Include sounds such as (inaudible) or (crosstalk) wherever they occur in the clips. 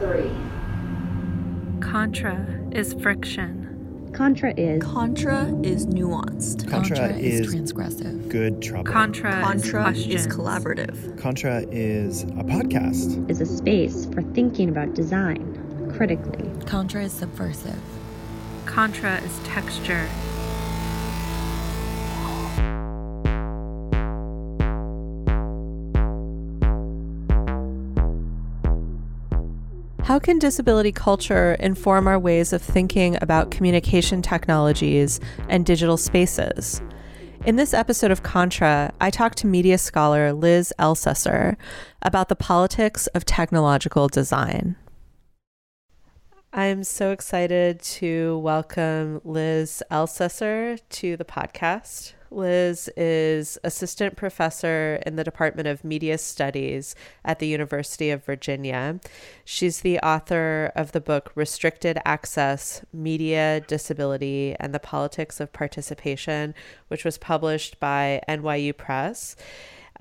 three. Contra is friction. Contra is Contra is nuanced. Contra, Contra is, is transgressive. good trouble. Contra, Contra is is collaborative. Contra is a podcast. is a space for thinking about design critically. Contra is subversive. Contra is texture. How can disability culture inform our ways of thinking about communication technologies and digital spaces? In this episode of Contra, I talked to media scholar Liz Ellcessor about the politics of technological design. I'm so excited to welcome Liz Ellcessor to the podcast. Liz is assistant professor in the Department of Media Studies at the University of Virginia. She's the author of the book Restricted Access Media, Disability, and the Politics of Participation, which was published by NYU Press.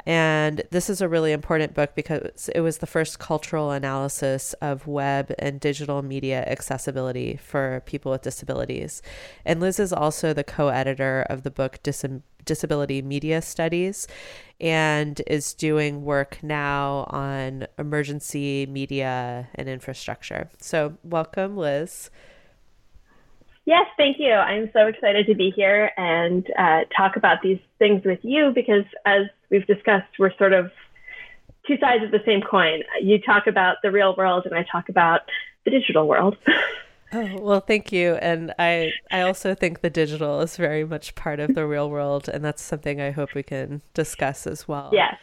And this is a really important book because it was the first cultural analysis of web and digital media accessibility for people with disabilities. And Liz is also the co editor of the book Dis- Disability Media Studies and is doing work now on emergency media and infrastructure. So, welcome, Liz. Yes, thank you. I'm so excited to be here and uh, talk about these things with you because, as we've discussed, we're sort of two sides of the same coin. You talk about the real world, and I talk about the digital world. (laughs) Oh, well, thank you. And I I also think the digital is very much part of the real world and that's something I hope we can discuss as well. yes.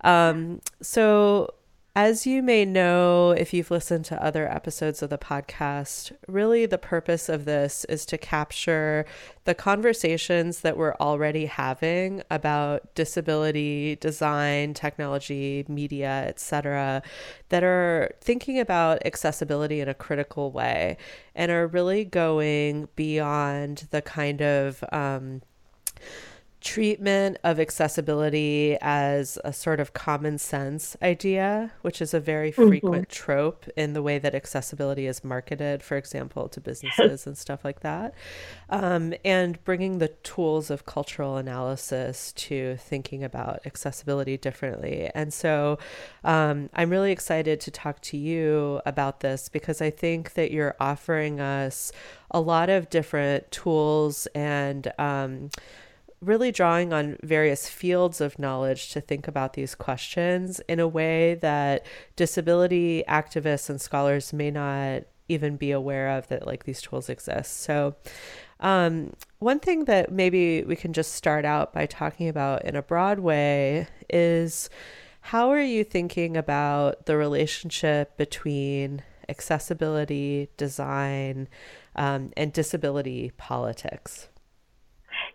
Um so as you may know if you've listened to other episodes of the podcast, really the purpose of this is to capture the conversations that we're already having about disability, design, technology, media, etc., that are thinking about accessibility in a critical way and are really going beyond the kind of um, treatment of accessibility as a sort of common sense idea, which is a very frequent trope in the way that accessibility is marketed, for example, to businesses and stuff like that. Um, and bringing the tools of cultural analysis to thinking about accessibility differently. And so um, I'm really excited to talk to you about this because I think that you're offering us a lot of different tools and um, really drawing on various fields of knowledge to think about these questions in a way that disability activists and scholars may not even be aware of that like these tools exist. So um, one thing that maybe we can just start out by talking about in a broad way is how are you thinking about the relationship between accessibility, design, um, and disability politics?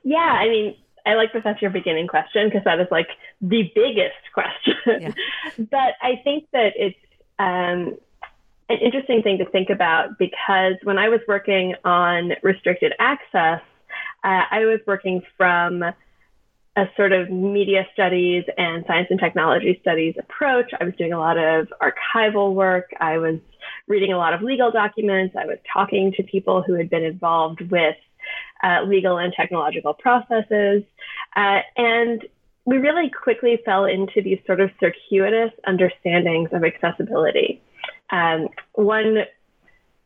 Yeah, I mean, I like that that's your beginning question because that is like the biggest question. Yeah. (laughs) but I think that it's um, an interesting thing to think about because when I was working on restricted access, uh, I was working from a sort of media studies and science and technology studies approach. I was doing a lot of archival work. I was reading a lot of legal documents. I was talking to people who had been involved with uh, legal and technological processes. Uh, and we really quickly fell into these sort of circuitous understandings of accessibility. Um, one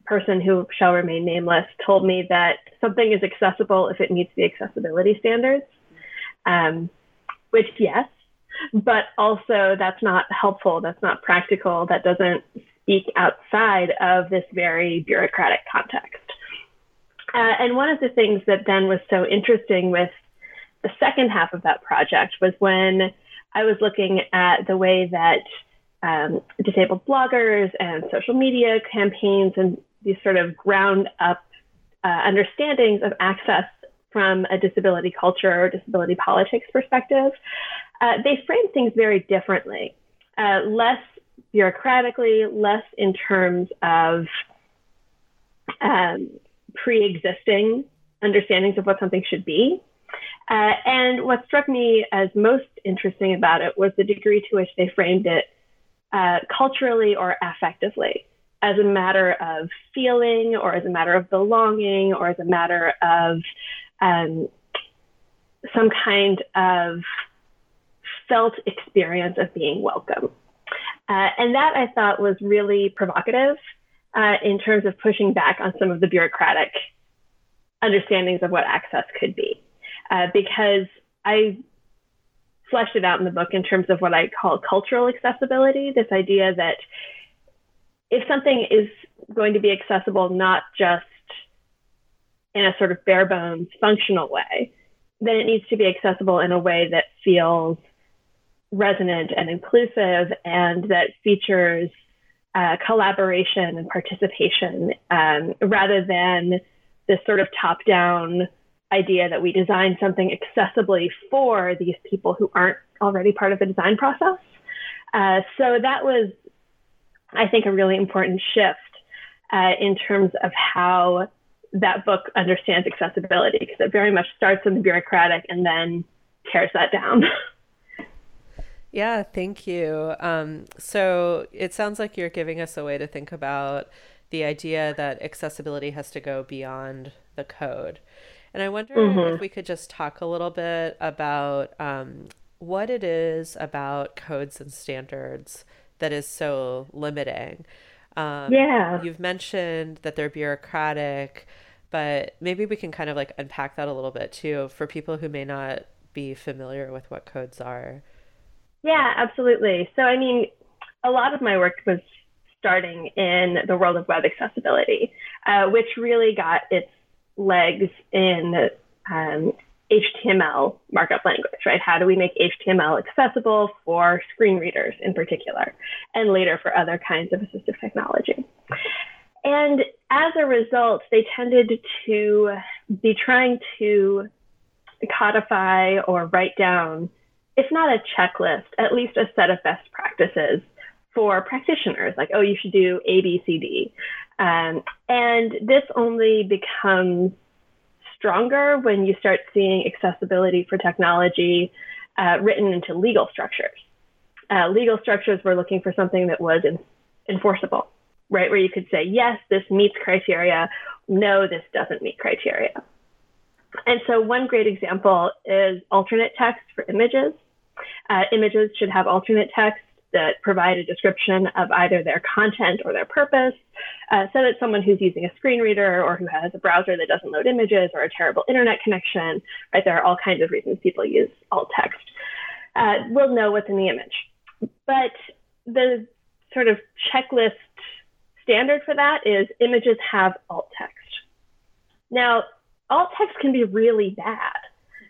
person who shall remain nameless told me that something is accessible if it meets the accessibility standards, um, which, yes, but also that's not helpful, that's not practical, that doesn't speak outside of this very bureaucratic context. Uh, and one of the things that then was so interesting with the second half of that project was when I was looking at the way that um, disabled bloggers and social media campaigns and these sort of ground up uh, understandings of access from a disability culture or disability politics perspective, uh, they frame things very differently, uh, less bureaucratically, less in terms of um, pre-existing understandings of what something should be. Uh, and what struck me as most interesting about it was the degree to which they framed it uh, culturally or affectively. as a matter of feeling or as a matter of belonging or as a matter of um, some kind of felt experience of being welcome. Uh, and that I thought was really provocative uh, in terms of pushing back on some of the bureaucratic understandings of what access could be. Uh, because I fleshed it out in the book in terms of what I call cultural accessibility this idea that if something is going to be accessible not just in a sort of bare bones functional way, then it needs to be accessible in a way that feels resonant and inclusive and that features uh, collaboration and participation um, rather than this sort of top down idea that we design something accessibly for these people who aren't already part of the design process. Uh, so that was, I think, a really important shift uh, in terms of how that book understands accessibility because it very much starts in the bureaucratic and then tears that down. (laughs) Yeah, thank you. Um, so it sounds like you're giving us a way to think about the idea that accessibility has to go beyond the code. And I wonder mm-hmm. if we could just talk a little bit about um, what it is about codes and standards that is so limiting. Um, yeah. You've mentioned that they're bureaucratic, but maybe we can kind of like unpack that a little bit too for people who may not be familiar with what codes are. Yeah, absolutely. So, I mean, a lot of my work was starting in the world of web accessibility, uh, which really got its legs in um, HTML markup language, right? How do we make HTML accessible for screen readers in particular, and later for other kinds of assistive technology? And as a result, they tended to be trying to codify or write down if not a checklist, at least a set of best practices for practitioners, like, oh, you should do A, B, C, D. Um, and this only becomes stronger when you start seeing accessibility for technology uh, written into legal structures. Uh, legal structures were looking for something that was in, enforceable, right? Where you could say, yes, this meets criteria. No, this doesn't meet criteria. And so, one great example is alternate text for images. Uh, images should have alternate text that provide a description of either their content or their purpose, uh, so that someone who's using a screen reader or who has a browser that doesn't load images or a terrible internet connection, right? There are all kinds of reasons people use alt text. Uh, will know what's in the image. But the sort of checklist standard for that is images have alt text. Now, alt text can be really bad.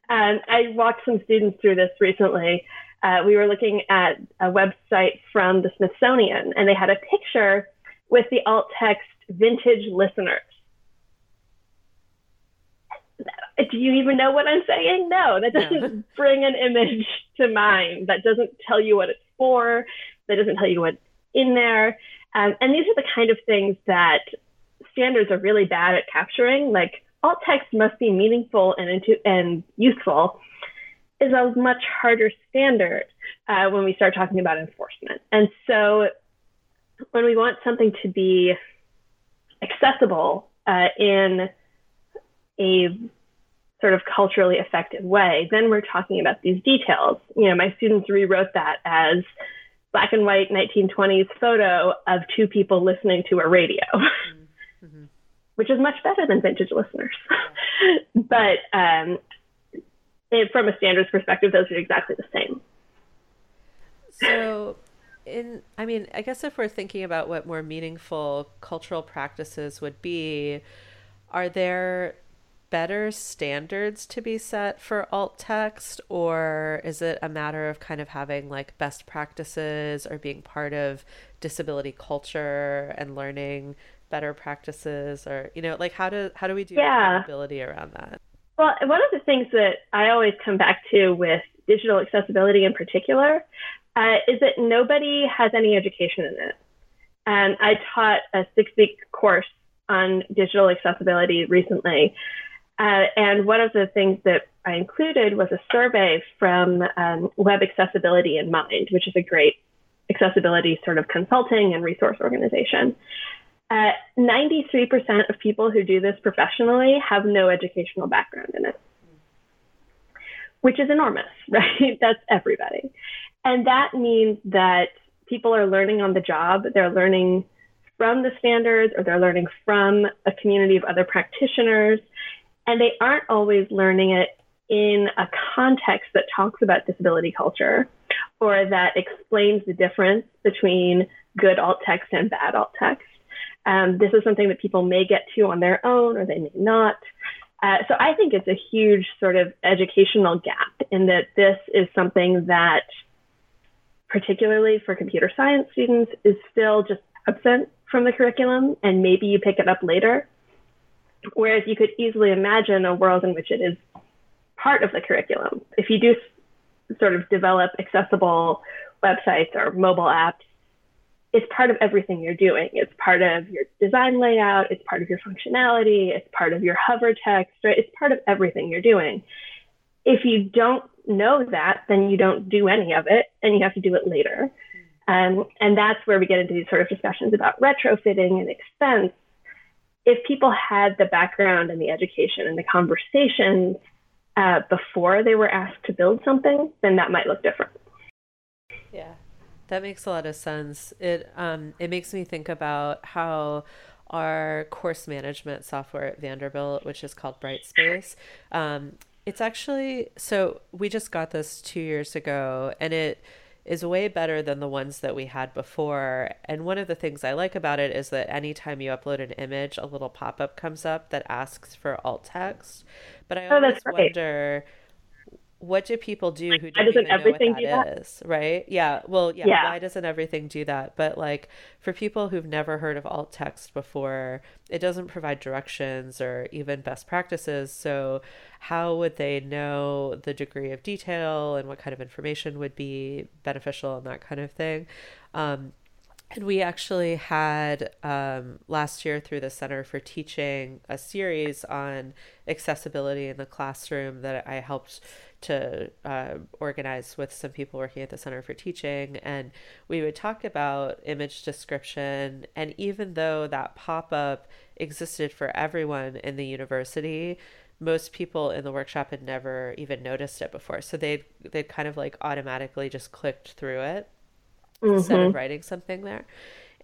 Um, I walked some students through this recently. Uh, we were looking at a website from the Smithsonian, and they had a picture with the alt text vintage listeners. Do you even know what I'm saying? No, that doesn't no. bring an image to mind. That doesn't tell you what it's for. That doesn't tell you what's in there. Um, and these are the kind of things that standards are really bad at capturing. Like alt text must be meaningful and, and useful is a much harder standard uh, when we start talking about enforcement. And so when we want something to be accessible uh, in a sort of culturally effective way, then we're talking about these details. You know, my students rewrote that as black and white 1920s photo of two people listening to a radio. (laughs) Mm-hmm which is much better than vintage listeners. (laughs) but um, from a standards perspective, those are exactly the same. So, in I mean, I guess if we're thinking about what more meaningful cultural practices would be, are there better standards to be set for alt text or is it a matter of kind of having like best practices or being part of disability culture and learning better practices or you know like how do how do we do yeah. accountability around that well one of the things that i always come back to with digital accessibility in particular uh, is that nobody has any education in it and i taught a six week course on digital accessibility recently uh, and one of the things that I included was a survey from um, Web Accessibility in Mind, which is a great accessibility sort of consulting and resource organization. Uh, 93% of people who do this professionally have no educational background in it, which is enormous, (laughs) right? That's everybody. And that means that people are learning on the job. They're learning from the standards or they're learning from a community of other practitioners. And they aren't always learning it in a context that talks about disability culture or that explains the difference between good alt text and bad alt text. Um, this is something that people may get to on their own or they may not. Uh, so I think it's a huge sort of educational gap in that this is something that, particularly for computer science students, is still just absent from the curriculum, and maybe you pick it up later. Whereas you could easily imagine a world in which it is part of the curriculum. If you do sort of develop accessible websites or mobile apps, it's part of everything you're doing. It's part of your design layout, it's part of your functionality, it's part of your hover text, right? It's part of everything you're doing. If you don't know that, then you don't do any of it and you have to do it later. Um, and that's where we get into these sort of discussions about retrofitting and expense. If people had the background and the education and the conversations uh, before they were asked to build something, then that might look different. Yeah, that makes a lot of sense. It um, it makes me think about how our course management software at Vanderbilt, which is called Brightspace, um, it's actually so we just got this two years ago, and it is way better than the ones that we had before. And one of the things I like about it is that anytime you upload an image, a little pop up comes up that asks for alt text. But I oh, always wonder what do people do who don't even know what that, that is, right? Yeah. Well, yeah, yeah, Why doesn't everything do that? But like for people who've never heard of alt text before, it doesn't provide directions or even best practices. So how would they know the degree of detail and what kind of information would be beneficial and that kind of thing? Um, and we actually had um, last year through the Center for Teaching a series on accessibility in the classroom that I helped to uh, organize with some people working at the Center for Teaching. And we would talk about image description. And even though that pop up existed for everyone in the university, most people in the workshop had never even noticed it before. So they'd, they'd kind of like automatically just clicked through it mm-hmm. instead of writing something there.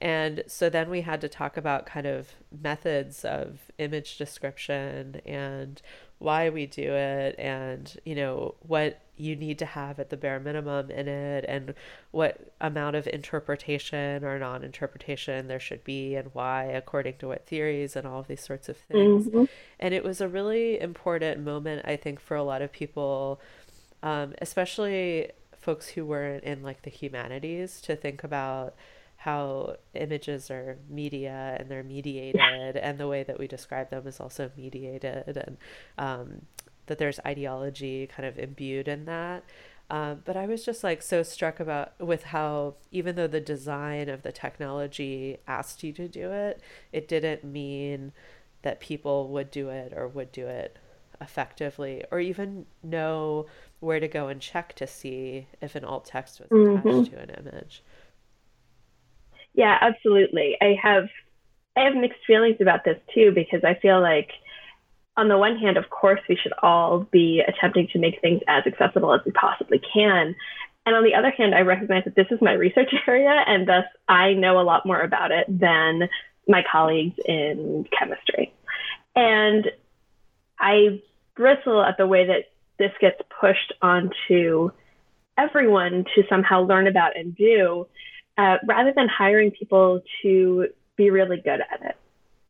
And so then we had to talk about kind of methods of image description and why we do it and, you know, what you need to have at the bare minimum in it and what amount of interpretation or non interpretation there should be and why, according to what theories and all of these sorts of things. Mm-hmm. And it was a really important moment, I think, for a lot of people, um, especially folks who weren't in like the humanities to think about how images are media and they're mediated and the way that we describe them is also mediated and um, that there's ideology kind of imbued in that um, but i was just like so struck about with how even though the design of the technology asked you to do it it didn't mean that people would do it or would do it effectively or even know where to go and check to see if an alt text was attached mm-hmm. to an image. Yeah, absolutely. I have I have mixed feelings about this too because I feel like on the one hand, of course, we should all be attempting to make things as accessible as we possibly can. And on the other hand, I recognize that this is my research (laughs) area and thus I know a lot more about it than my colleagues in chemistry. And I bristle at the way that this gets pushed onto everyone to somehow learn about and do, uh, rather than hiring people to be really good at it.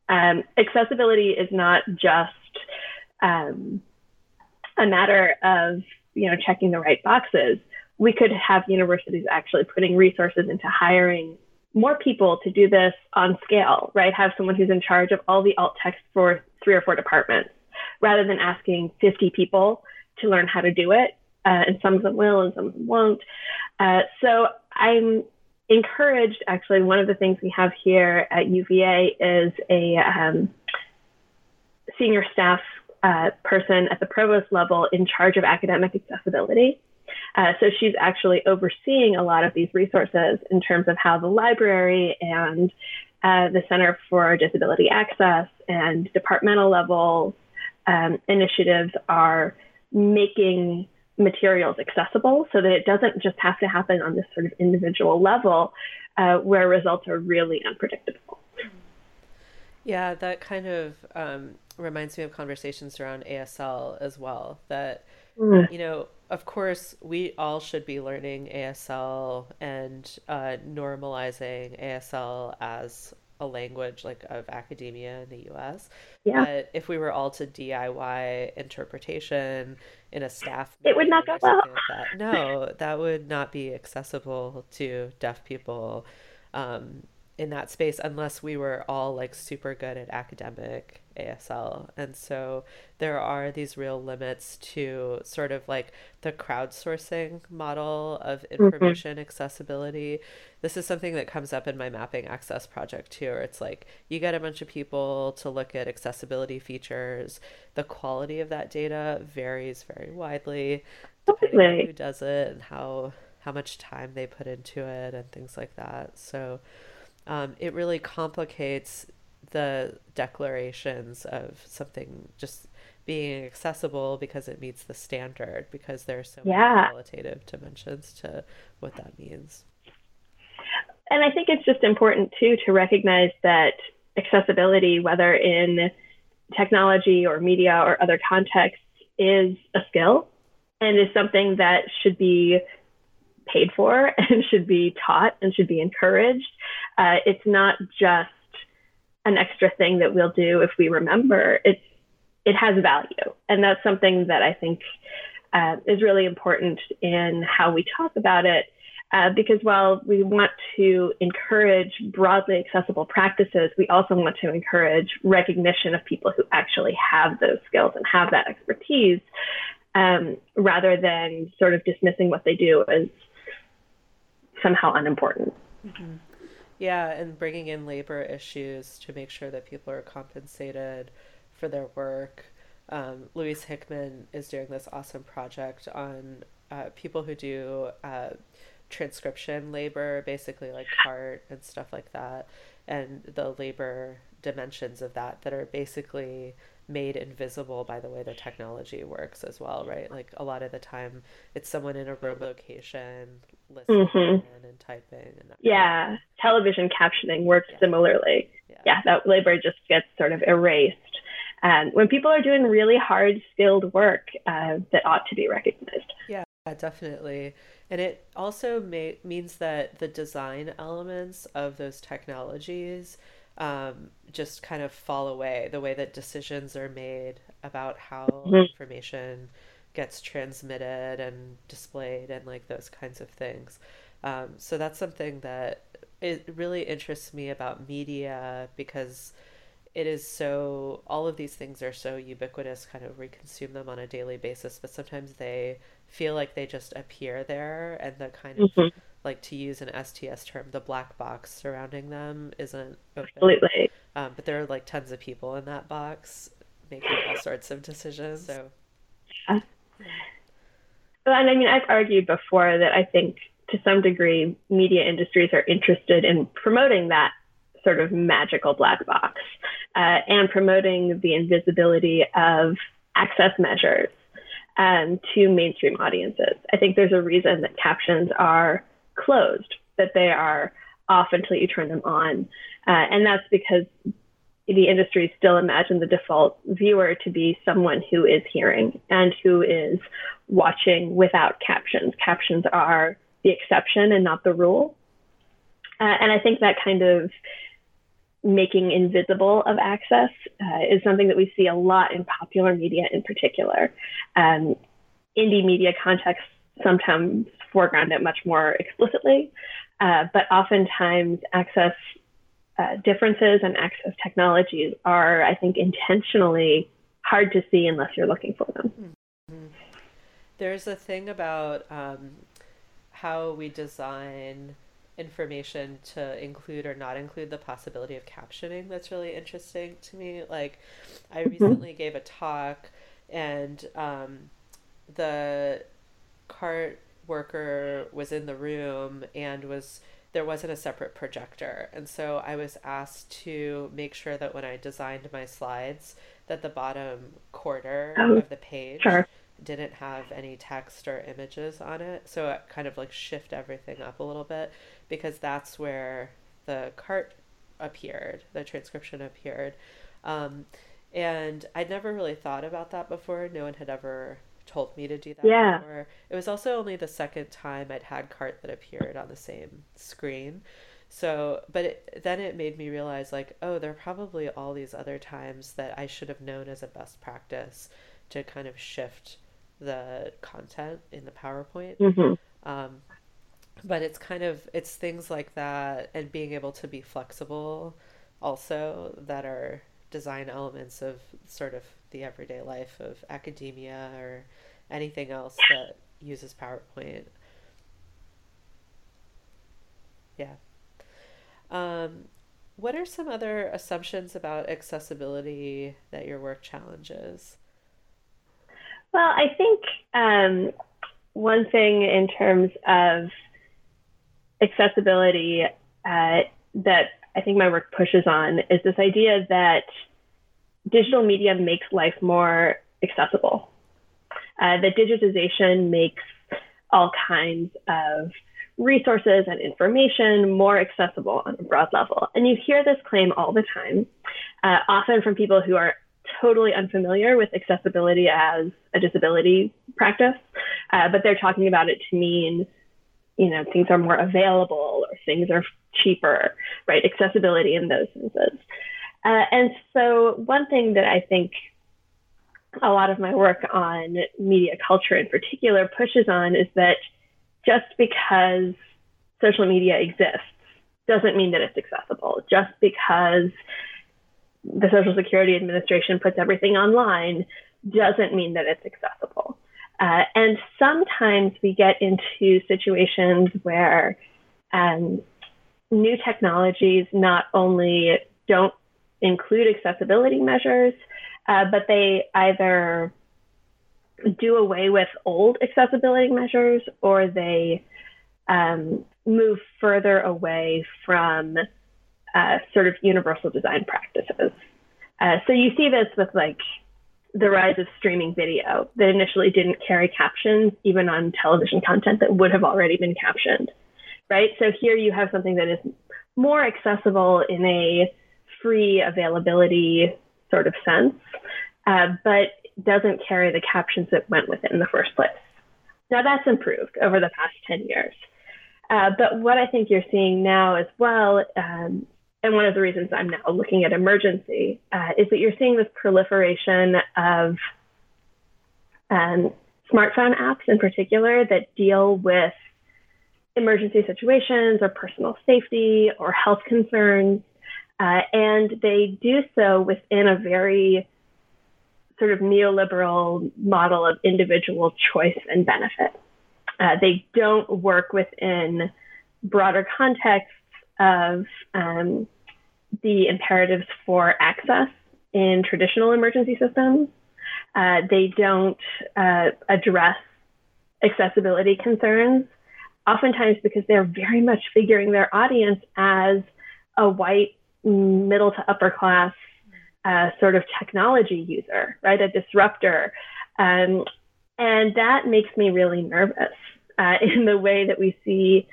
Um, accessibility is not just um, a matter of you know checking the right boxes. We could have universities actually putting resources into hiring more people to do this on scale, right? Have someone who's in charge of all the alt text for three or four departments rather than asking 50 people to learn how to do it. Uh, and some of them will and some of them won't. Uh, so I'm encouraged, actually, one of the things we have here at UVA is a um, senior staff uh, person at the provost level in charge of academic accessibility. Uh, so she's actually overseeing a lot of these resources in terms of how the library and uh, the Center for Disability Access and departmental level um, initiatives are making materials accessible so that it doesn't just have to happen on this sort of individual level uh, where results are really unpredictable. Yeah, that kind of um, reminds me of conversations around ASL as well. That, mm. you know, of course, we all should be learning ASL and uh, normalizing ASL as a language like of academia in the US. Yeah. But if we were all to DIY interpretation in a staff it would not go well. Like that, no, that would not be accessible to deaf people. Um, in that space unless we were all like super good at academic ASL. And so there are these real limits to sort of like the crowdsourcing model of mm-hmm. information mm-hmm. accessibility. This is something that comes up in my mapping access project too. Where it's like you get a bunch of people to look at accessibility features. The quality of that data varies very widely depending on who does it and how how much time they put into it and things like that. So um, it really complicates the declarations of something just being accessible because it meets the standard because there are so yeah. many qualitative dimensions to what that means. And I think it's just important too to recognize that accessibility, whether in technology or media or other contexts, is a skill and is something that should be paid for (laughs) and should be taught and should be encouraged. Uh, it's not just an extra thing that we'll do if we remember. It's it has value, and that's something that I think uh, is really important in how we talk about it. Uh, because while we want to encourage broadly accessible practices, we also want to encourage recognition of people who actually have those skills and have that expertise, um, rather than sort of dismissing what they do as somehow unimportant. Mm-hmm. Yeah, and bringing in labor issues to make sure that people are compensated for their work. Um, Louise Hickman is doing this awesome project on uh, people who do uh, transcription labor, basically like CART and stuff like that, and the labor dimensions of that that are basically made invisible by the way the technology works as well, right? Like a lot of the time, it's someone in a remote location listening mm-hmm. and typing. And yeah, kind of television captioning works yeah. similarly. Yeah. yeah, that labor just gets sort of erased. And when people are doing really hard, skilled work, uh, that ought to be recognized. Yeah, definitely. And it also may- means that the design elements of those technologies um, just kind of fall away. The way that decisions are made about how mm-hmm. information gets transmitted and displayed and like those kinds of things. Um, so that's something that it really interests me about media because it is so all of these things are so ubiquitous kind of we consume them on a daily basis but sometimes they feel like they just appear there and the kind of mm-hmm like to use an STS term, the black box surrounding them isn't open. Absolutely. Um, but there are like tons of people in that box making all sorts of decisions. So. Yeah. Well, And I mean, I've argued before that I think to some degree media industries are interested in promoting that sort of magical black box uh, and promoting the invisibility of access measures um, to mainstream audiences. I think there's a reason that captions are closed, that they are off until you turn them on. Uh, and that's because the industry still imagine the default viewer to be someone who is hearing and who is watching without captions. Captions are the exception and not the rule. Uh, and I think that kind of making invisible of access uh, is something that we see a lot in popular media in particular. Um, indie media contexts sometimes foreground it much more explicitly, uh, but oftentimes access uh, differences and access technologies are, I think, intentionally hard to see unless you're looking for them. Mm-hmm. There's a thing about um, how we design information to include or not include the possibility of captioning that's really interesting to me. Like, I mm-hmm. recently gave a talk, and um, the CART worker was in the room and was there wasn't a separate projector. And so I was asked to make sure that when I designed my slides, that the bottom quarter Oh, of the page sure. didn't have any text or images on it. So it kind of like shift everything up a little bit because that's where the cart appeared, the transcription appeared. Um, and I'd never really thought about that before. No one had ever told me to do that Yeah. before. It was also only the second time I'd had cart that appeared on the same screen. So, but it, then it made me realize like, oh, there are probably all these other times that I should have known as a best practice to kind of shift the content in the PowerPoint. hmm Um, but it's kind of it's things like that and being able to be flexible also that are design elements of sort of the everyday life of academia or anything else that uses PowerPoint. Yeah. Um, what are some other assumptions about accessibility that your work challenges? Well, I think um, one thing in terms of accessibility uh, that I think my work pushes on is this idea that digital media makes life more accessible. Uh, that digitization makes all kinds of resources and information more accessible on a broad level. And you hear this claim all the time, uh, often from people who are totally unfamiliar with accessibility as a disability practice, uh, but they're talking about it to mean, you know, things are more available or things are cheaper, right? Accessibility in those senses. Uh, and so, one thing that I think a lot of my work on media culture in particular pushes on is that just because social media exists doesn't mean that it's accessible. Just because the Social Security Administration puts everything online doesn't mean that it's accessible. Uh, and sometimes we get into situations where um, new technologies not only don't include accessibility measures, uh, but they either do away with old accessibility measures or they um, move further away from uh, sort of universal design practices. Uh, so you see this with like the rise of streaming video that initially didn't carry captions even on television content that would have already been captioned, right? So here you have something that is more accessible in a free availability sort of sense, uh, but doesn't carry the captions that went with it in the first place. Now that's improved over the past 10 years. Uh, but what I think you're seeing now as well, um, and one of the reasons I'm now looking at emergency, uh, is that you're seeing this proliferation of um, smartphone apps in particular that deal with emergency situations or personal safety or health concerns. Uh, and they do so within a very sort of neoliberal model of individual choice and benefit. Uh, they don't work within broader contexts of um, the imperatives for access in traditional emergency systems. Uh, they don't uh, address accessibility concerns, oftentimes because they're very much figuring their audience as a white, middle to upper class uh, sort of technology user, right? A disruptor. Um, and that makes me really nervous uh, (laughs) in the way that we see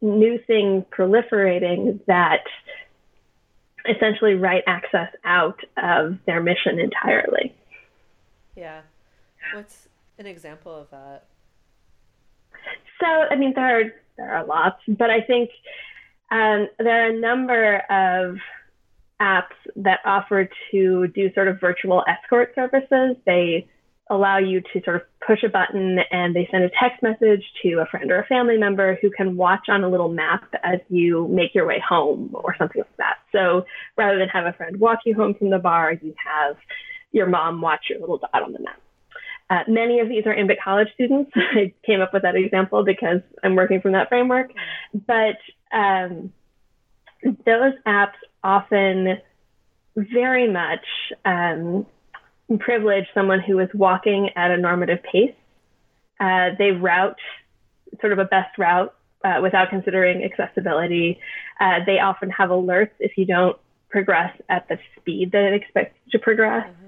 new things proliferating that essentially write access out of their mission entirely. Yeah. What's an example of that? So, I mean, there are there are lots, but I think um, there are a number of apps that offer to do sort of virtual escort services. They allow you to sort of push a button and they send a text message to a friend or a family member who can watch on a little map as you make your way home or something like that. So rather than have a friend walk you home from the bar, you have your mom watch your little dot on the map. Uh, many of these are Imbit College students. (laughs) I came up with that example because I'm working from that framework. But um, those apps often very much um, privilege someone who is walking at a normative pace. Uh, they route sort of a best route uh, without considering accessibility. Uh, they often have alerts if you don't progress at the speed that it expects to progress. Mm-hmm.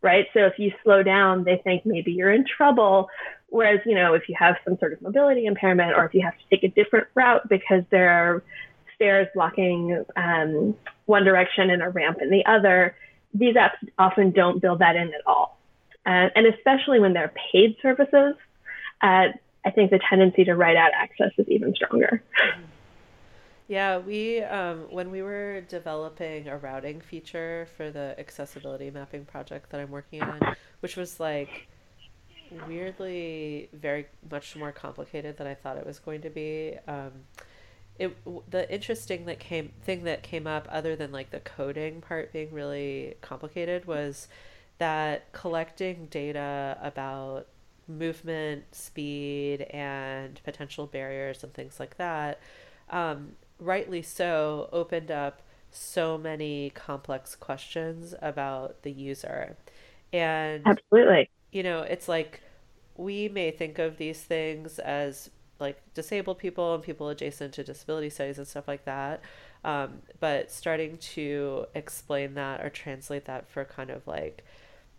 Right. So if you slow down, they think maybe you're in trouble. Whereas, you know, if you have some sort of mobility impairment or if you have to take a different route because there are stairs blocking um, one direction and a ramp in the other, these apps often don't build that in at all. Uh, and especially when they're paid services, uh, I think the tendency to write out access is even stronger. Yeah, we um, when we were developing a routing feature for the accessibility mapping project that I'm working on, which was like weirdly very much more complicated than I thought it was going to be. Um, it the interesting that came thing that came up other than like the coding part being really complicated was that collecting data about movement, speed, and potential barriers and things like that, um, rightly so, opened up so many complex questions about the user. And absolutely, you know, it's like we may think of these things as like disabled people and people adjacent to disability studies and stuff like that. Um, but starting to explain that or translate that for kind of like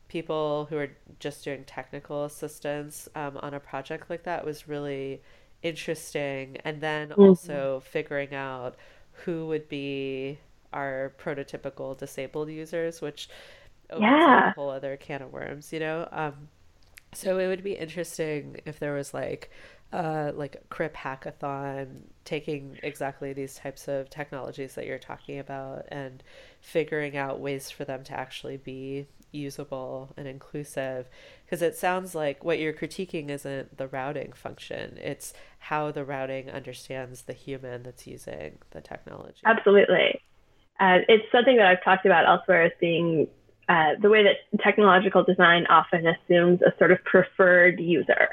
people who are just doing technical assistance um, on a project like that was really interesting. And then mm-hmm. also figuring out who would be our prototypical disabled users, which opens yeah. a whole other can of worms, you know? Um, so it would be interesting if there was like uh, like a CRIP hackathon taking exactly these types of technologies that you're talking about and figuring out ways for them to actually be usable and inclusive because it sounds like what you're critiquing isn't the routing function it's how the routing understands the human that's using the technology. Absolutely. Uh, it's something that i've talked about elsewhere as being uh, the way that technological design often assumes a sort of preferred user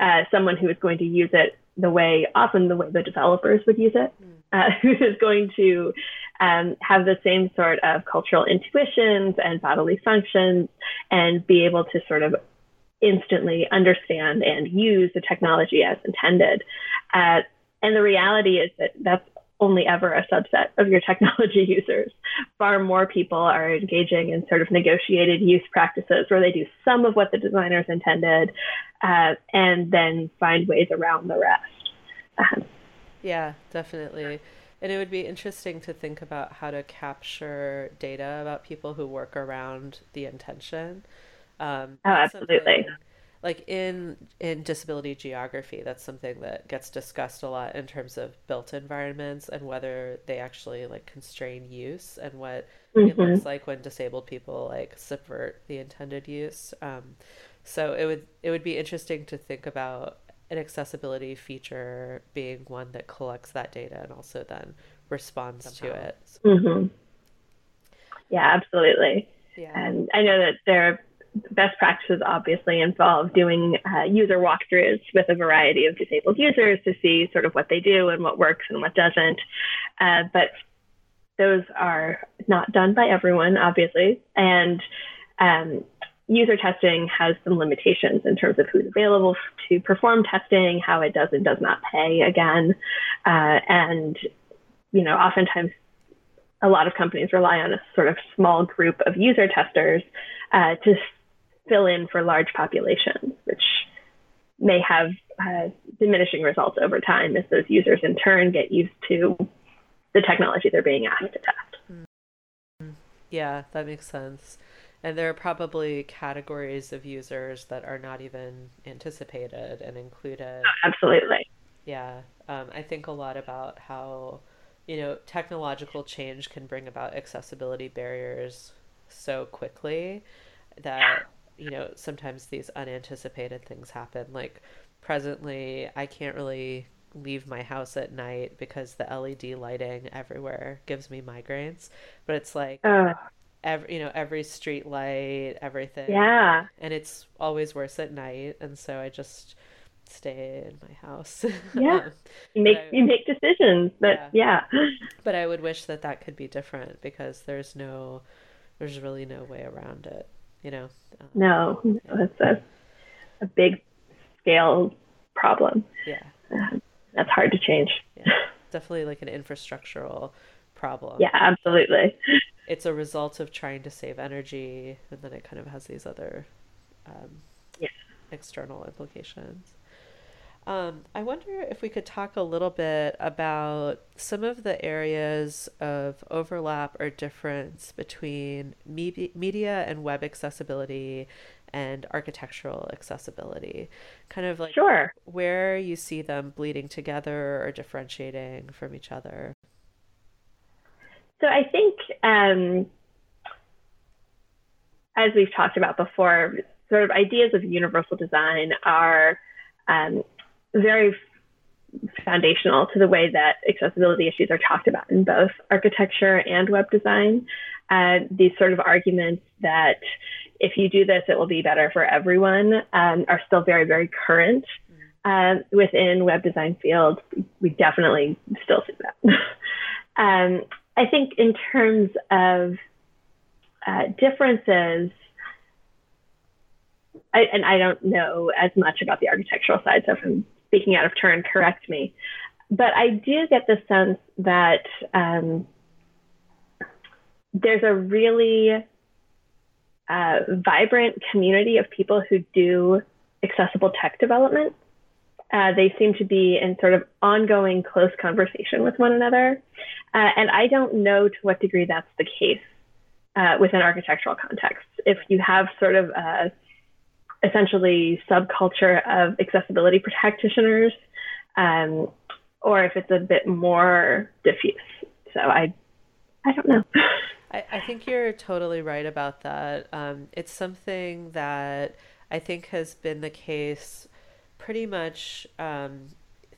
uh, someone who is going to use it the way often the way the developers would use it. Mm. Uh, (laughs) who is going to um, have the same sort of cultural intuitions and bodily functions and be able to sort of instantly understand and use the technology as intended. Uh, and the reality is that that's only ever a subset of your (laughs) technology users. Far more people are engaging in sort of negotiated use practices where they do some of what the designers intended uh, and then find ways around the rest. Um, yeah, definitely. And it would be interesting to think about how to capture data about people who work around the intention. Um, oh, absolutely. Like in in disability geography, that's something that gets discussed a lot in terms of built environments and whether they actually like constrain use and what mm-hmm. it looks like when disabled people like subvert the intended use. Um, so it would it would be interesting to think about an accessibility feature being one that collects that data and also then responds to it. Mm-hmm. Yeah, absolutely. Yeah. And I know that there are best practices obviously involve doing uh, user walkthroughs with a variety of disabled users to see sort of what they do and what works and what doesn't. Uh, but those are not done by everyone, obviously. And um, user testing has some limitations in terms of who's available to perform testing, how it does and does not pay again. Uh, and, you know, oftentimes a lot of companies rely on a sort of small group of user testers uh, to fill in for large populations, which may have uh, diminishing results over time as those users in turn get used to the technology they're being asked to test. Yeah, that makes sense. And there are probably categories of users that are not even anticipated and included. Oh, absolutely. Yeah. Um, I think a lot about how, you know, technological change can bring about accessibility barriers so quickly that, you know, sometimes these unanticipated things happen. Like presently, I can't really leave my house at night because the LED lighting everywhere gives me migraines. But it's like every you know every street light everything. Yeah. And it's always worse at night and so i just stay in my house. (laughs) Yeah. Um, you make I, you make decisions but yeah. yeah. (laughs) But i would wish that that could be different because there's no there's really no way around it you know? Um, no, no it's a, a big scale problem. Yeah. Uh, that's hard to change. Yeah, (laughs) definitely like an infrastructural problem. Yeah, absolutely. It's a result of trying to save energy, and then it kind of has these other um, yeah. external implications. Um, I wonder if we could talk a little bit about some of the areas of overlap or difference between me- media and web accessibility and architectural accessibility. Kind of like sure. where you see them bleeding together or differentiating from each other. So I think, um, as we've talked about before, sort of ideas of universal design are um, very foundational to the way that accessibility issues are talked about in both architecture and web design. Uh, these sort of arguments that if you do this, it will be better for everyone um, are still very, very current. Uh, within web design field, we definitely still see that. (laughs) um, I think in terms of uh, differences, I, and I don't know as much about the architectural side, so if I'm speaking out of turn, correct me. But I do get the sense that um, there's a really uh, vibrant community of people who do accessible tech development. Uh, they seem to be in sort of ongoing close conversation with one another. Uh, and I don't know to what degree that's the case uh, within architectural contexts. If you have sort of a essentially subculture of accessibility practitioners, um, or if it's a bit more diffuse. So I, I don't know. (laughs) I, I think you're totally right about that. Um, it's something that I think has been the case pretty much um,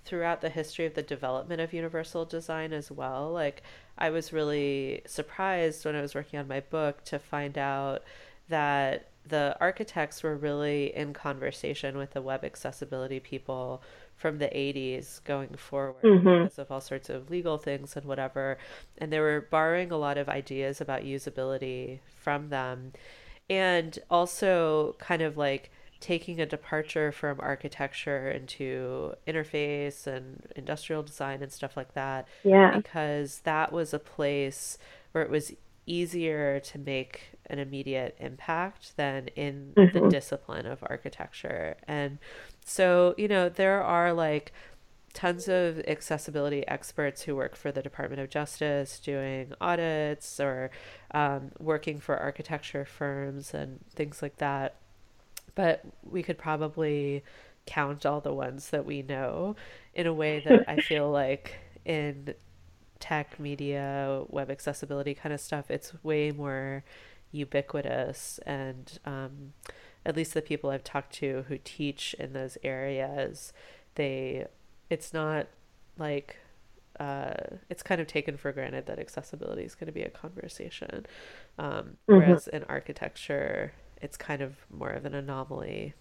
throughout the history of the development of universal design as well. Like, I was really surprised when I was working on my book to find out that the architects were really in conversation with the web accessibility people from the 80s going forward mm-hmm. because of all sorts of legal things and whatever. And they were borrowing a lot of ideas about usability from them. And also kind of like taking a departure from architecture into interface and industrial design and stuff like that. Yeah. Because that was a place where it was easier to make an immediate impact than in mm-hmm. the discipline of architecture. And so, you know, there are like tons of accessibility experts who work for the Department of Justice doing audits or um, working for architecture firms and things like that. But we could probably count all the ones that we know in a way that I (laughs) feel like in tech, media, web accessibility kind of stuff, it's way more ubiquitous. And um, at least the people I've talked to who teach in those areas, they, it's not like, uh, it's kind of taken for granted that accessibility is going to be a conversation. Um, mm-hmm. Whereas in architecture, it's kind of more of an anomaly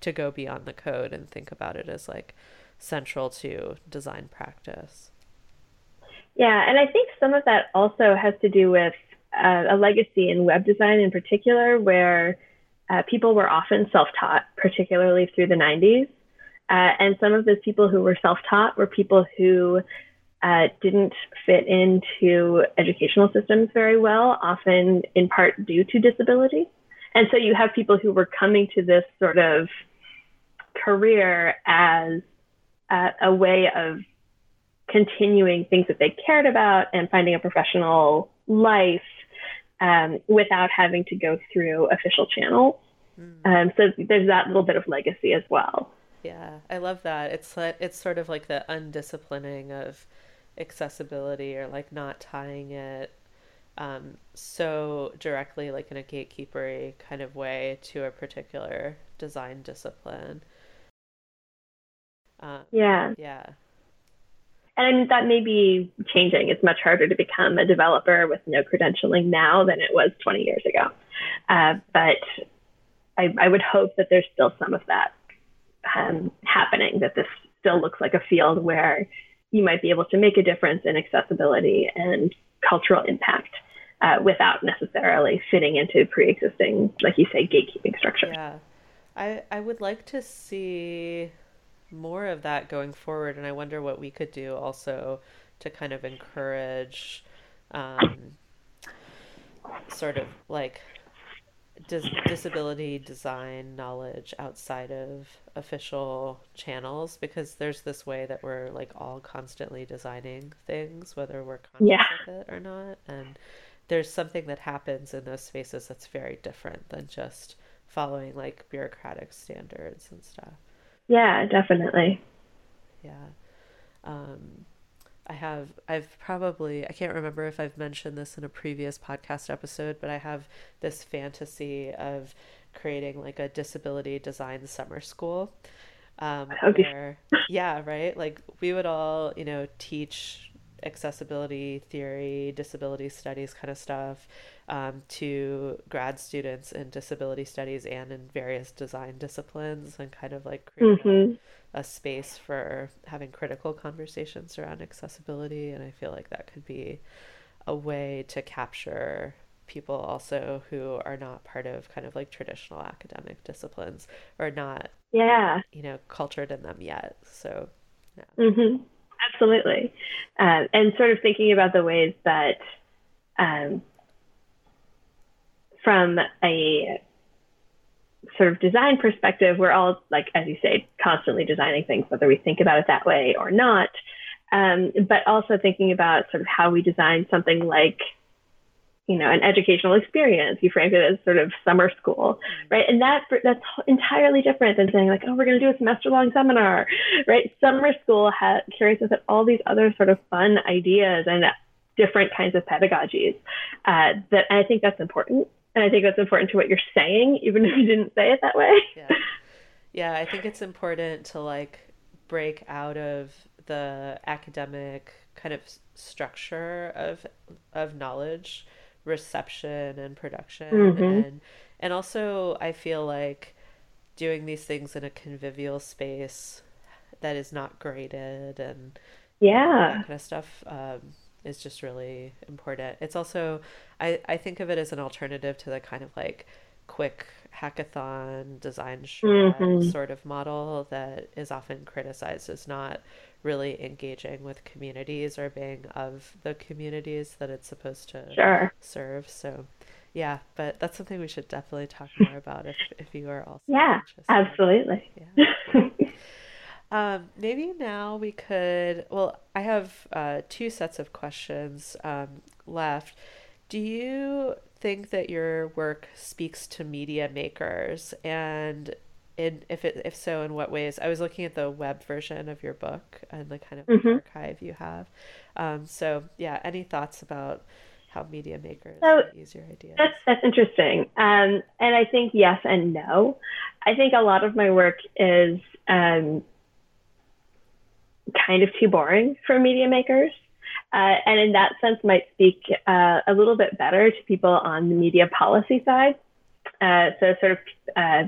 to go beyond the code and think about it as like central to design practice. Yeah, and I think some of that also has to do with uh, a legacy in web design in particular, where uh, people were often self taught, particularly through the 90s. Uh, and some of those people who were self taught were people who uh, didn't fit into educational systems very well, often in part due to disability. And so you have people who were coming to this sort of career as uh, a way of continuing things that they cared about and finding a professional life um, without having to go through official channels. Mm. Um, so there's that little bit of legacy as well. Yeah, I love that. It's it's sort of like the undisciplining of accessibility or like not tying it um, so directly, like in a gatekeepery kind of way, to a particular design discipline. Um, yeah. Yeah and that may be changing. It's much harder to become a developer with no credentialing now than it was 20 years ago. Uh, but I, I, would hope that there's still some of that um, happening, that this still looks like a field where you might be able to make a difference in accessibility and cultural impact uh, without necessarily fitting into pre existing, like you say, gatekeeping structures. Yeah. I, I would like to see more of that going forward, and I wonder what we could do also to kind of encourage um, sort of like dis- disability design knowledge outside of official channels because there's this way that we're like all constantly designing things whether we're conscious Yeah. of it or not and there's something that happens in those spaces that's very different than just following like bureaucratic standards and stuff Yeah, definitely. yeah. Um, I have, I've probably, I can't remember if I've mentioned this in a previous podcast episode, but I have this fantasy of creating like a disability design summer school. Um, dear. where, yeah, right? Like we would all, you know, teach accessibility theory, disability studies kind of stuff um, to grad students in disability studies and in various design disciplines and kind of like create a- hmm a space for having critical conversations around accessibility. And i feel like that could be a way to capture people also who are not part of kind of like traditional academic disciplines or not Yeah. you know cultured in them yet. So hmm Absolutely. Um, and sort of thinking about the ways that, um, from a sort of design perspective, we're all, like, as you say, constantly designing things, whether we think about it that way or not. Um, but also thinking about sort of how we design something like, you know, an educational experience. You framed it as sort of summer school, right? And that that's entirely different than saying like, oh, we're going to do a semester long seminar, right? Summer school ha- carries with it all these other sort of fun ideas and different kinds of pedagogies. Uh, that and I think that's important, and I think that's important to what you're saying, even (laughs) if you didn't say it that way. yeah yeah i think it's important to like break out of the academic kind of structure of of knowledge reception and production Mhm. and and also i feel like doing these things in a convivial space that is not graded and Yeah. that kind of stuff um, is just really important. It's also, I, I think of it as an alternative to the kind of like quick hackathon design Mhm. sort of model that is often criticized as not really engaging with communities or being of the communities that it's supposed to Sure. serve. So, yeah, but that's something we should definitely talk more about if, if you are also Yeah. interested. Absolutely. Yeah. (laughs) Um, maybe now we could. Well, I have uh, two sets of questions um, left. Do you think that your work speaks to media makers, and in if it if so, in what ways? I was looking at the web version of your book and the kind of Mhm. archive you have. Um, so yeah, any thoughts about how media makers So, use your ideas? That's that's interesting. Um, and I think yes and no. I think a lot of my work is um, kind of too boring for media makers. Uh, and in that sense, might speak uh, a little bit better to people on the media policy side. Uh, so, sort of, uh,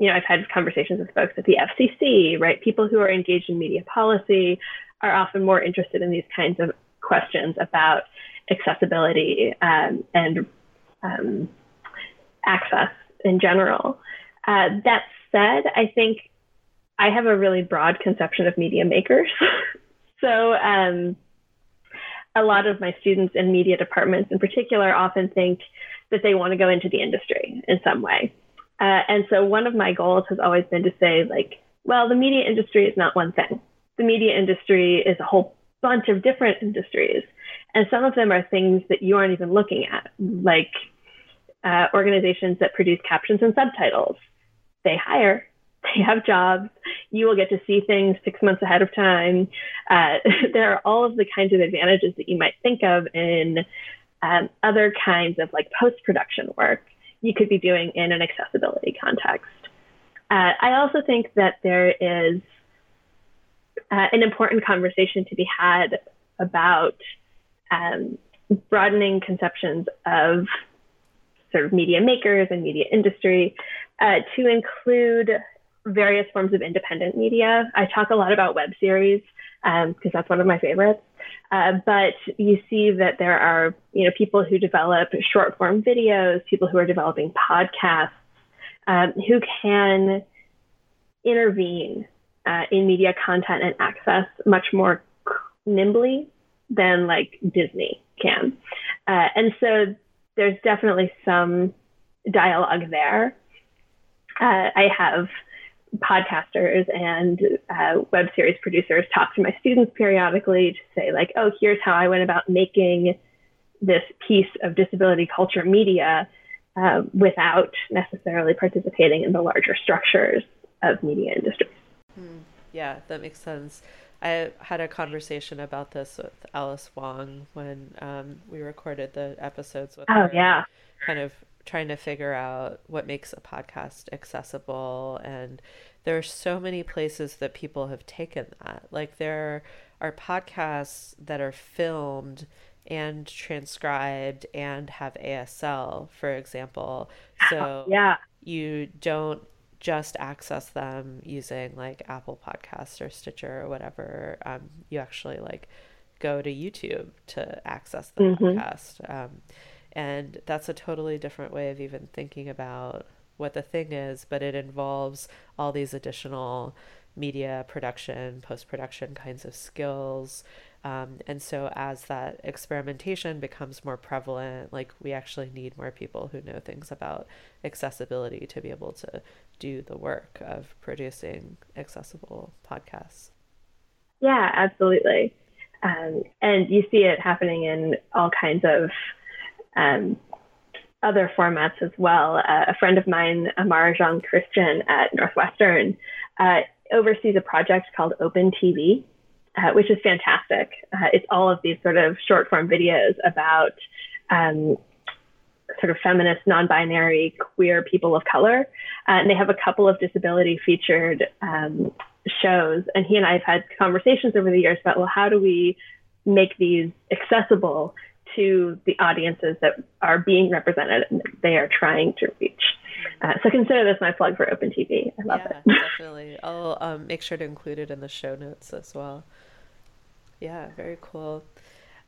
you know, I've had conversations with folks at the FCC, right? People who are engaged in media policy are often more interested in these kinds of questions about accessibility um, and um, access in general. Uh, that said, I think I have a really broad conception of media makers. (laughs) so um, a lot of my students in media departments in particular often think that they want to go into the industry in some way. Uh, and so one of my goals has always been to say, like, well, the media industry is not one thing. The media industry is a whole bunch of different industries. And some of them are things that you aren't even looking at, like uh, organizations that produce captions and subtitles. They hire, (laughs) they have jobs. You will get to see things six months ahead of time. Uh, (laughs) there are all of the kinds of advantages that you might think of in um, other kinds of like post production work you could be doing in an accessibility context. Uh, I also think that there is uh, an important conversation to be had about um, broadening conceptions of sort of media makers and media industry uh, to include various forms of independent media. I talk a lot about web series because um, that's one of my favorites. Uh, but you see that there are, you know, people who develop short form videos, people who are developing podcasts, um, who can intervene uh, in media content and access much more nimbly than like Disney can. Uh, and so there's definitely some dialogue there. Uh, I have podcasters and uh, web series producers talk to my students periodically to say like, oh, here's how I went about making this piece of disability culture media uh, without necessarily participating in the larger structures of media industries. Mm, yeah, that makes sense. I had a conversation about this with Alice Wong when um, we recorded the episodes with oh, her. yeah. Kind of trying to figure out what makes a podcast accessible. And there are so many places that people have taken that. Like there are podcasts that are filmed and transcribed and have ASL, for example. So (laughs) yeah. you don't just access them using like Apple Podcasts or Stitcher or whatever. Um, you actually like go to YouTube to access the mm-hmm. podcast. Um, and that's a totally different way of even thinking about what the thing is, but it involves all these additional media production, post production kinds of skills. Um, and so, as that experimentation becomes more prevalent, like we actually need more people who know things about accessibility to be able to do the work of producing accessible podcasts. Yeah, absolutely. Um, and you see it happening in all kinds of um, other formats as well. Uh, a friend of mine, Aymar Jean Christian at Northwestern, uh, oversees a project called Open TV, uh, which is fantastic. Uh, it's all of these sort of short form videos about um, sort of feminist, non binary, queer people of color. Uh, and they have a couple of disability featured um, shows. And he and I have had conversations over the years about, well, how do we make these accessible to the audiences that are being represented and they are trying to reach. Uh, so consider this my plug for Open TV. I love yeah, it. (laughs) definitely. I'll um, make sure to include it in the show notes as well. Yeah, very cool.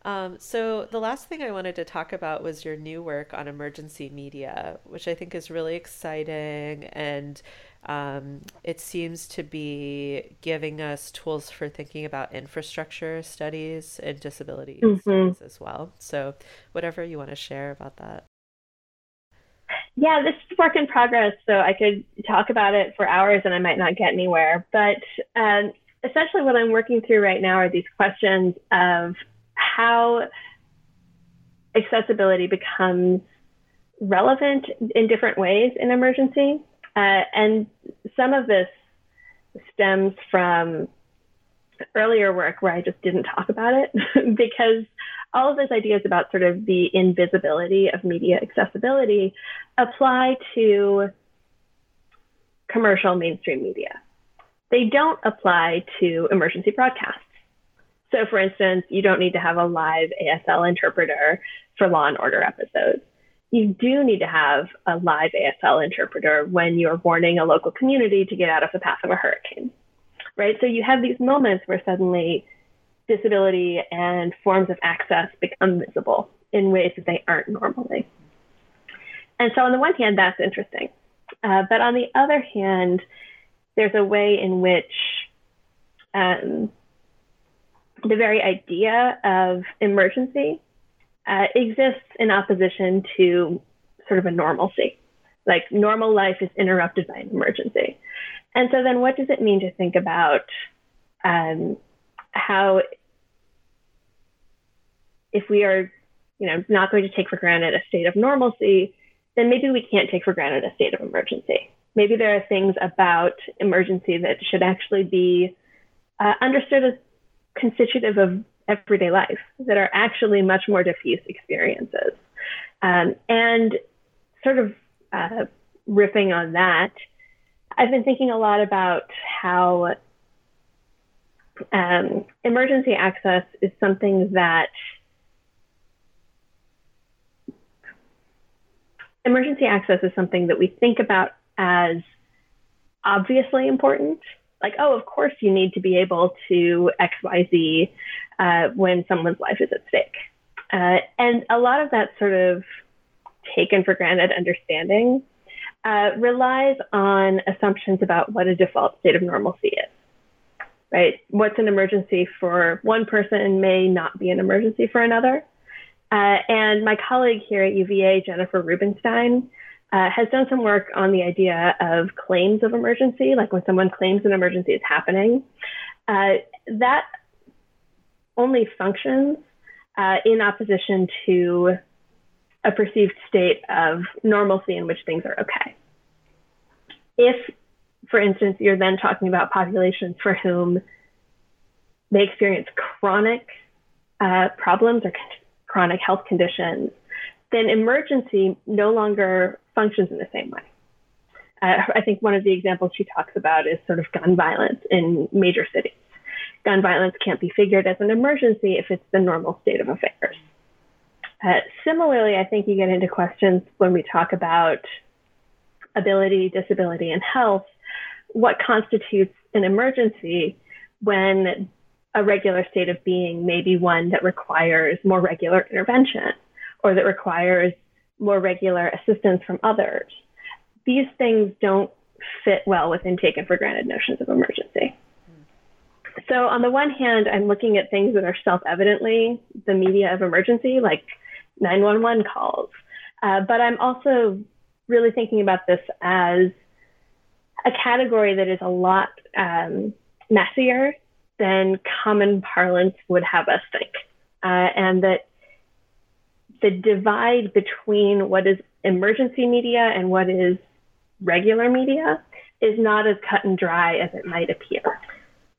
Um, so the last thing I wanted to talk about was your new work on emergency media, which I think is really exciting and um, it seems to be giving us tools for thinking about infrastructure studies and disability mm-hmm. studies as well. So, whatever you want to share about that. Yeah, this is work in progress, so I could talk about it for hours and I might not get anywhere. But um, essentially, what I'm working through right now are these questions of how accessibility becomes relevant in different ways in emergency uh, and some of this stems from earlier work where I just didn't talk about it (laughs) because all of those ideas about sort of the invisibility of media accessibility apply to commercial mainstream media. They don't apply to emergency broadcasts. So, for instance, you don't need to have a live ASL interpreter for Law and Order episodes you do need to have a live ASL interpreter when you're warning a local community to get out of the path of a hurricane, right? So you have these moments where suddenly disability and forms of access become visible in ways that they aren't normally. And so, on the one hand, that's interesting. Uh, but on the other hand, there's a way in which um, the very idea of emergency uh, exists in opposition to sort of a normalcy. Like normal life is interrupted by an emergency. And so then what does it mean to think about um, how if we are, you know, not going to take for granted a state of normalcy, then maybe we can't take for granted a state of emergency. Maybe there are things about emergency that should actually be uh, understood as constitutive of everyday life that are actually much more diffuse experiences. Um, and sort of uh, riffing on that, I've been thinking a lot about how um, emergency access is something that emergency access is something that we think about as obviously important like, oh, of course you need to be able to XYZ uh, when someone's life is at stake. Uh, and a lot of that sort of taken for granted understanding uh, relies on assumptions about what a default state of normalcy is. right? What's an emergency for one person may not be an emergency for another. Uh, and my colleague here at UVA, Jennifer Rubenstein, uh, has done some work on the idea of claims of emergency, like when someone claims an emergency is happening. Uh, that only functions uh, in opposition to a perceived state of normalcy in which things are okay. If, for instance, you're then talking about populations for whom they experience chronic uh, problems or chronic health conditions, then emergency no longer functions in the same way. Uh, I think one of the examples she talks about is sort of gun violence in major cities. Gun violence can't be figured as an emergency if it's the normal state of affairs. Uh, similarly, I think you get into questions when we talk about ability, disability, and health. What constitutes an emergency when a regular state of being may be one that requires more regular intervention or that requires more regular assistance from others? These things don't fit well within taken for granted notions of emergency. So, on the one hand, I'm looking at things that are self evidently the media of emergency, like 911 calls. Uh, but I'm also really thinking about this as a category that is a lot um, messier than common parlance would have us think. Uh, and that the divide between what is emergency media and what is regular media is not as cut and dry as it might appear.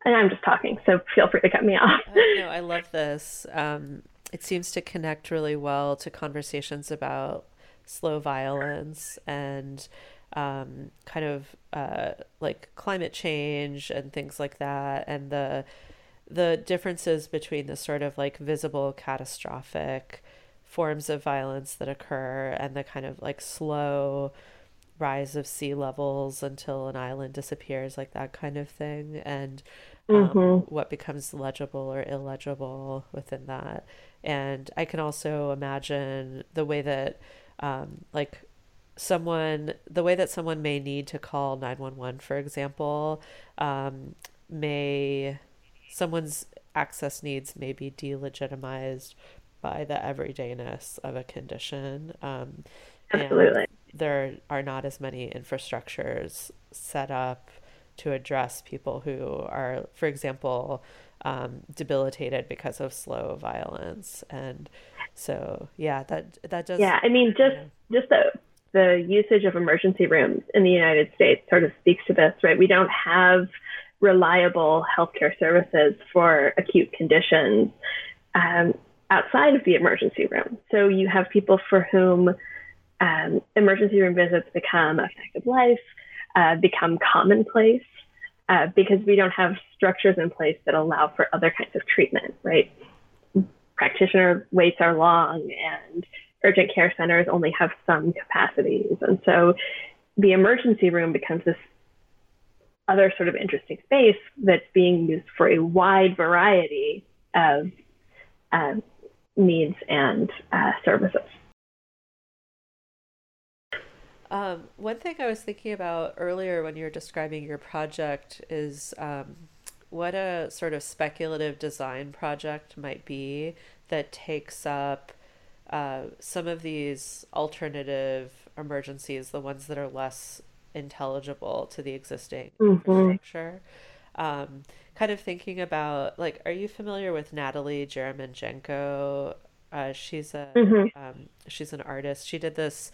And I'm just talking, so feel free to cut me off. no, I love this. Um, it seems to connect really well to conversations about slow violence and um, kind of uh, like climate change and things like that, and the the differences between the sort of like visible catastrophic forms of violence that occur and the kind of like slow rise of sea levels until an island disappears, like that kind of thing, and um, mm-hmm. what becomes legible or illegible within that. And I can also imagine the way that, um, like, someone, the way that someone may need to call 911, for example, um, may, someone's access needs may be delegitimized by the everydayness of a condition. Um, Absolutely. there are not as many infrastructures set up to address people who are, for example, um, debilitated because of slow violence. And so, yeah, that that does. Yeah, I mean, just just the the usage of emergency rooms in the United States sort of speaks to this, right? We don't have reliable healthcare services for acute conditions um, outside of the emergency room. So you have people for whom um, emergency room visits become a fact of life, uh, become commonplace uh, because we don't have structures in place that allow for other kinds of treatment, right? Practitioner waits are long and urgent care centers only have some capacities. And so the emergency room becomes this other sort of interesting space that's being used for a wide variety of uh, needs and uh, services. Um, one thing I was thinking about earlier when you were describing your project is um, what a sort of speculative design project might be that takes up uh, some of these alternative emergencies, the ones that are less intelligible to the existing mm-hmm. infrastructure. Um, kind of thinking about like, are you familiar with Natalie Jeremijenko? Uh, she's a mm-hmm. um, she's an artist. She did this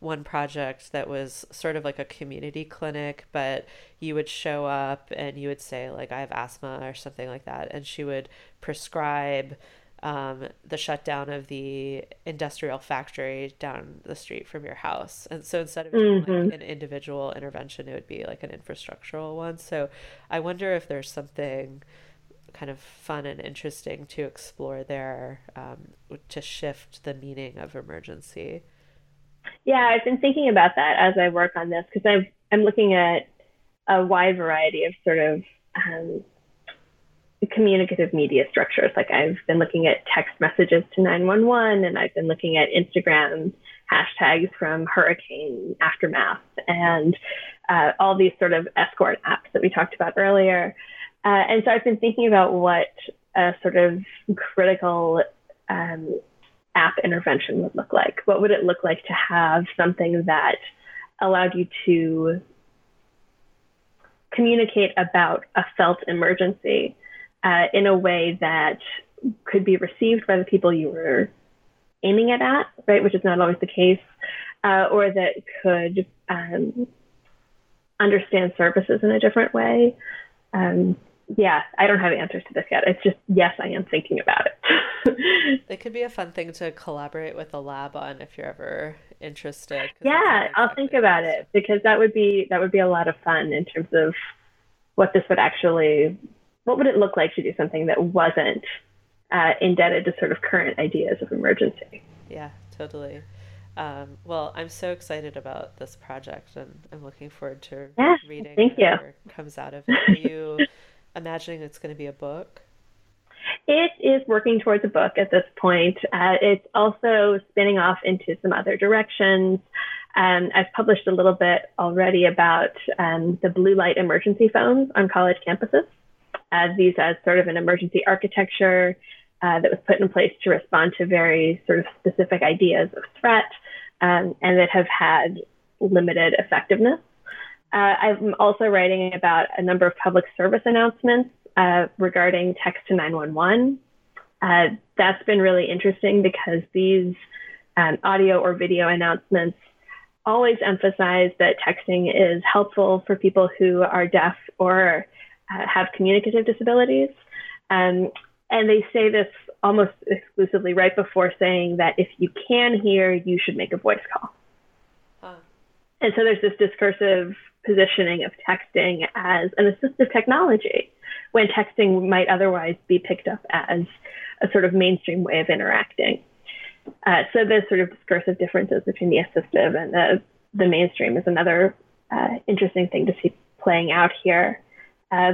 one project that was sort of like a community clinic, but you would show up and you would say, like, I have asthma or something like that. And she would prescribe um, the shutdown of the industrial factory down the street from your house. And so instead of mm-hmm. like an individual intervention, it would be like an infrastructural one. So I wonder if there's something kind of fun and interesting to explore there um, to shift the meaning of emergency. Yeah, I've been thinking about that as I work on this because I'm I'm looking at a wide variety of sort of um, communicative media structures. Like I've been looking at text messages to 911, and I've been looking at Instagram hashtags from hurricane aftermath, and uh, all these sort of escort apps that we talked about earlier. Uh, and so I've been thinking about what a sort of critical um, app intervention would look like. What would it look like to have something that allowed you to communicate about a felt emergency uh, in a way that could be received by the people you were aiming it at, right, which is not always the case, uh, or that could um, understand services in a different way. Um, yeah, I don't have answers to this yet. It's just yes, I am thinking about it. (laughs) it could be a fun thing to collaborate with the lab on if you're ever interested. Yeah, I'll think about it because that would be that would be a lot of fun in terms of what this would actually what would it look like to do something that wasn't uh, indebted to sort of current ideas of emergency. Yeah, totally. Um, well, I'm so excited about this project, and I'm looking forward to yeah, reading thank you. comes out of it. Are you (laughs) imagining it's going to be a book? It is working towards a book at this point. Uh, it's also spinning off into some other directions. Um, I've published a little bit already about um, the blue light emergency phones on college campuses. Uh, these as sort of an emergency architecture uh, that was put in place to respond to very sort of specific ideas of threat um, and that have had limited effectiveness. Uh, I'm also writing about a number of public service announcements uh, regarding text to 911. Uh, that's been really interesting because these um, audio or video announcements always emphasize that texting is helpful for people who are deaf or have communicative disabilities. Um, and they say this almost exclusively right before saying that if you can hear, you should make a voice call. Huh. And so there's this discursive positioning of texting as an assistive technology when texting might otherwise be picked up as a sort of mainstream way of interacting. Uh, so there's sort of discursive differences between the assistive and the, the mainstream is another uh, interesting thing to see playing out here. Uh,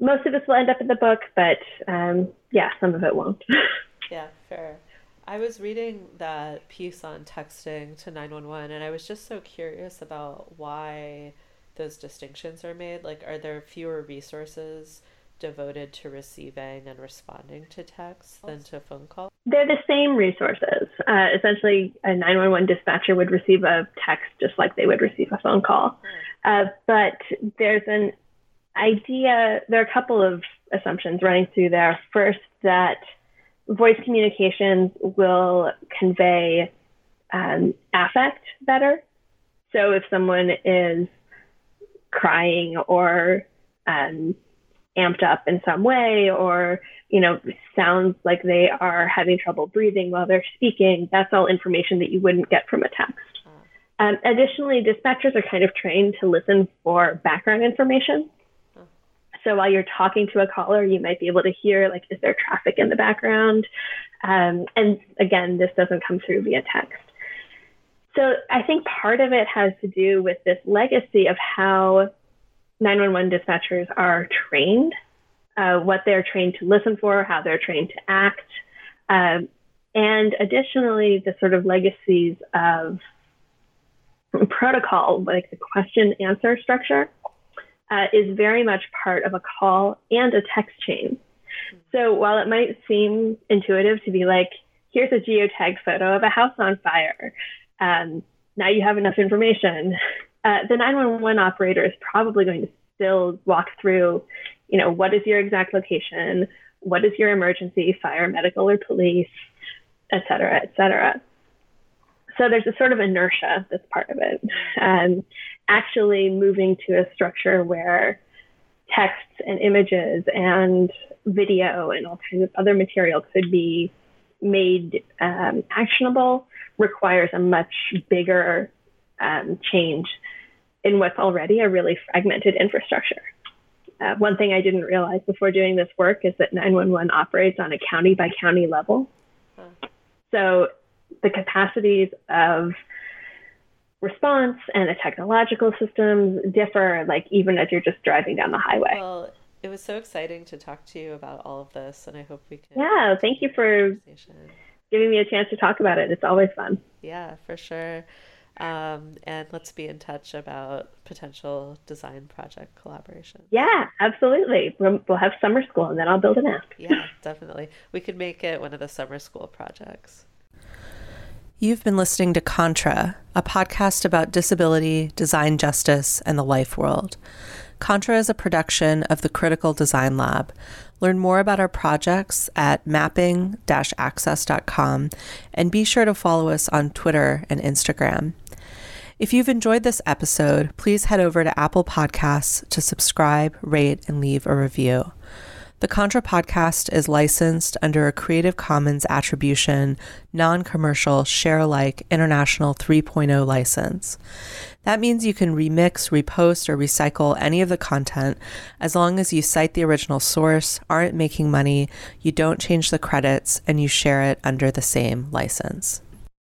most of this will end up in the book, but um, yeah, some of it won't. (laughs) yeah, fair. I was reading that piece on texting to 911 and I was just so curious about why those distinctions are made? Like, are there fewer resources devoted to receiving and responding to text than to phone call? They're the same resources. Uh, essentially, a 911 dispatcher would receive a text just like they would receive a phone call. Uh, but there's an idea, there are a couple of assumptions running through there. First, that voice communications will convey um, affect better. So if someone is crying or um, amped up in some way or you know sounds like they are having trouble breathing while they're speaking that's all information that you wouldn't get from a text um, additionally dispatchers are kind of trained to listen for background information so while you're talking to a caller you might be able to hear like is there traffic in the background? Um, and again this doesn't come through via text. So I think part of it has to do with this legacy of how 911 dispatchers are trained, uh, what they're trained to listen for, how they're trained to act, um, and additionally, the sort of legacies of protocol, like the question answer structure, uh, is very much part of a call and a text chain. So while it might seem intuitive to be like, here's a geotag photo of a house on fire, um, now you have enough information. Uh, the 911 operator is probably going to still walk through, you know, what is your exact location? What is your emergency, fire, medical, or police, et cetera, et cetera. So there's a sort of inertia that's part of it. Um, actually moving to a structure where texts and images and video and all kinds of other material could be made um, actionable requires a much bigger um, change in what's already a really fragmented infrastructure. Uh, one thing I didn't realize before doing this work is that 911 operates on a county by county level. Huh. So the capacities of response and the technological systems differ, like even as you're just driving down the highway. Well, it was so exciting to talk to you about all of this, and I hope we can. Yeah, thank you for giving me a chance to talk about it. It's always fun. Yeah, for sure. Um, and let's be in touch about potential design project collaboration. Yeah, absolutely. We'll, we'll have summer school and then I'll build an app. yeah, definitely. We could make it one of the summer school projects. You've been listening to Contra, a podcast about disability, design justice, and the life world. Contra is a production of the Critical Design Lab. Learn more about our projects at mapping access.com and be sure to follow us on Twitter and Instagram. If you've enjoyed this episode, please head over to Apple Podcasts to subscribe, rate, and leave a review. The Contra podcast is licensed under a Creative Commons Attribution, non commercial, share alike International 3.0 license. That means you can remix, repost, or recycle any of the content as long as you cite the original source, aren't making money, you don't change the credits, and you share it under the same license.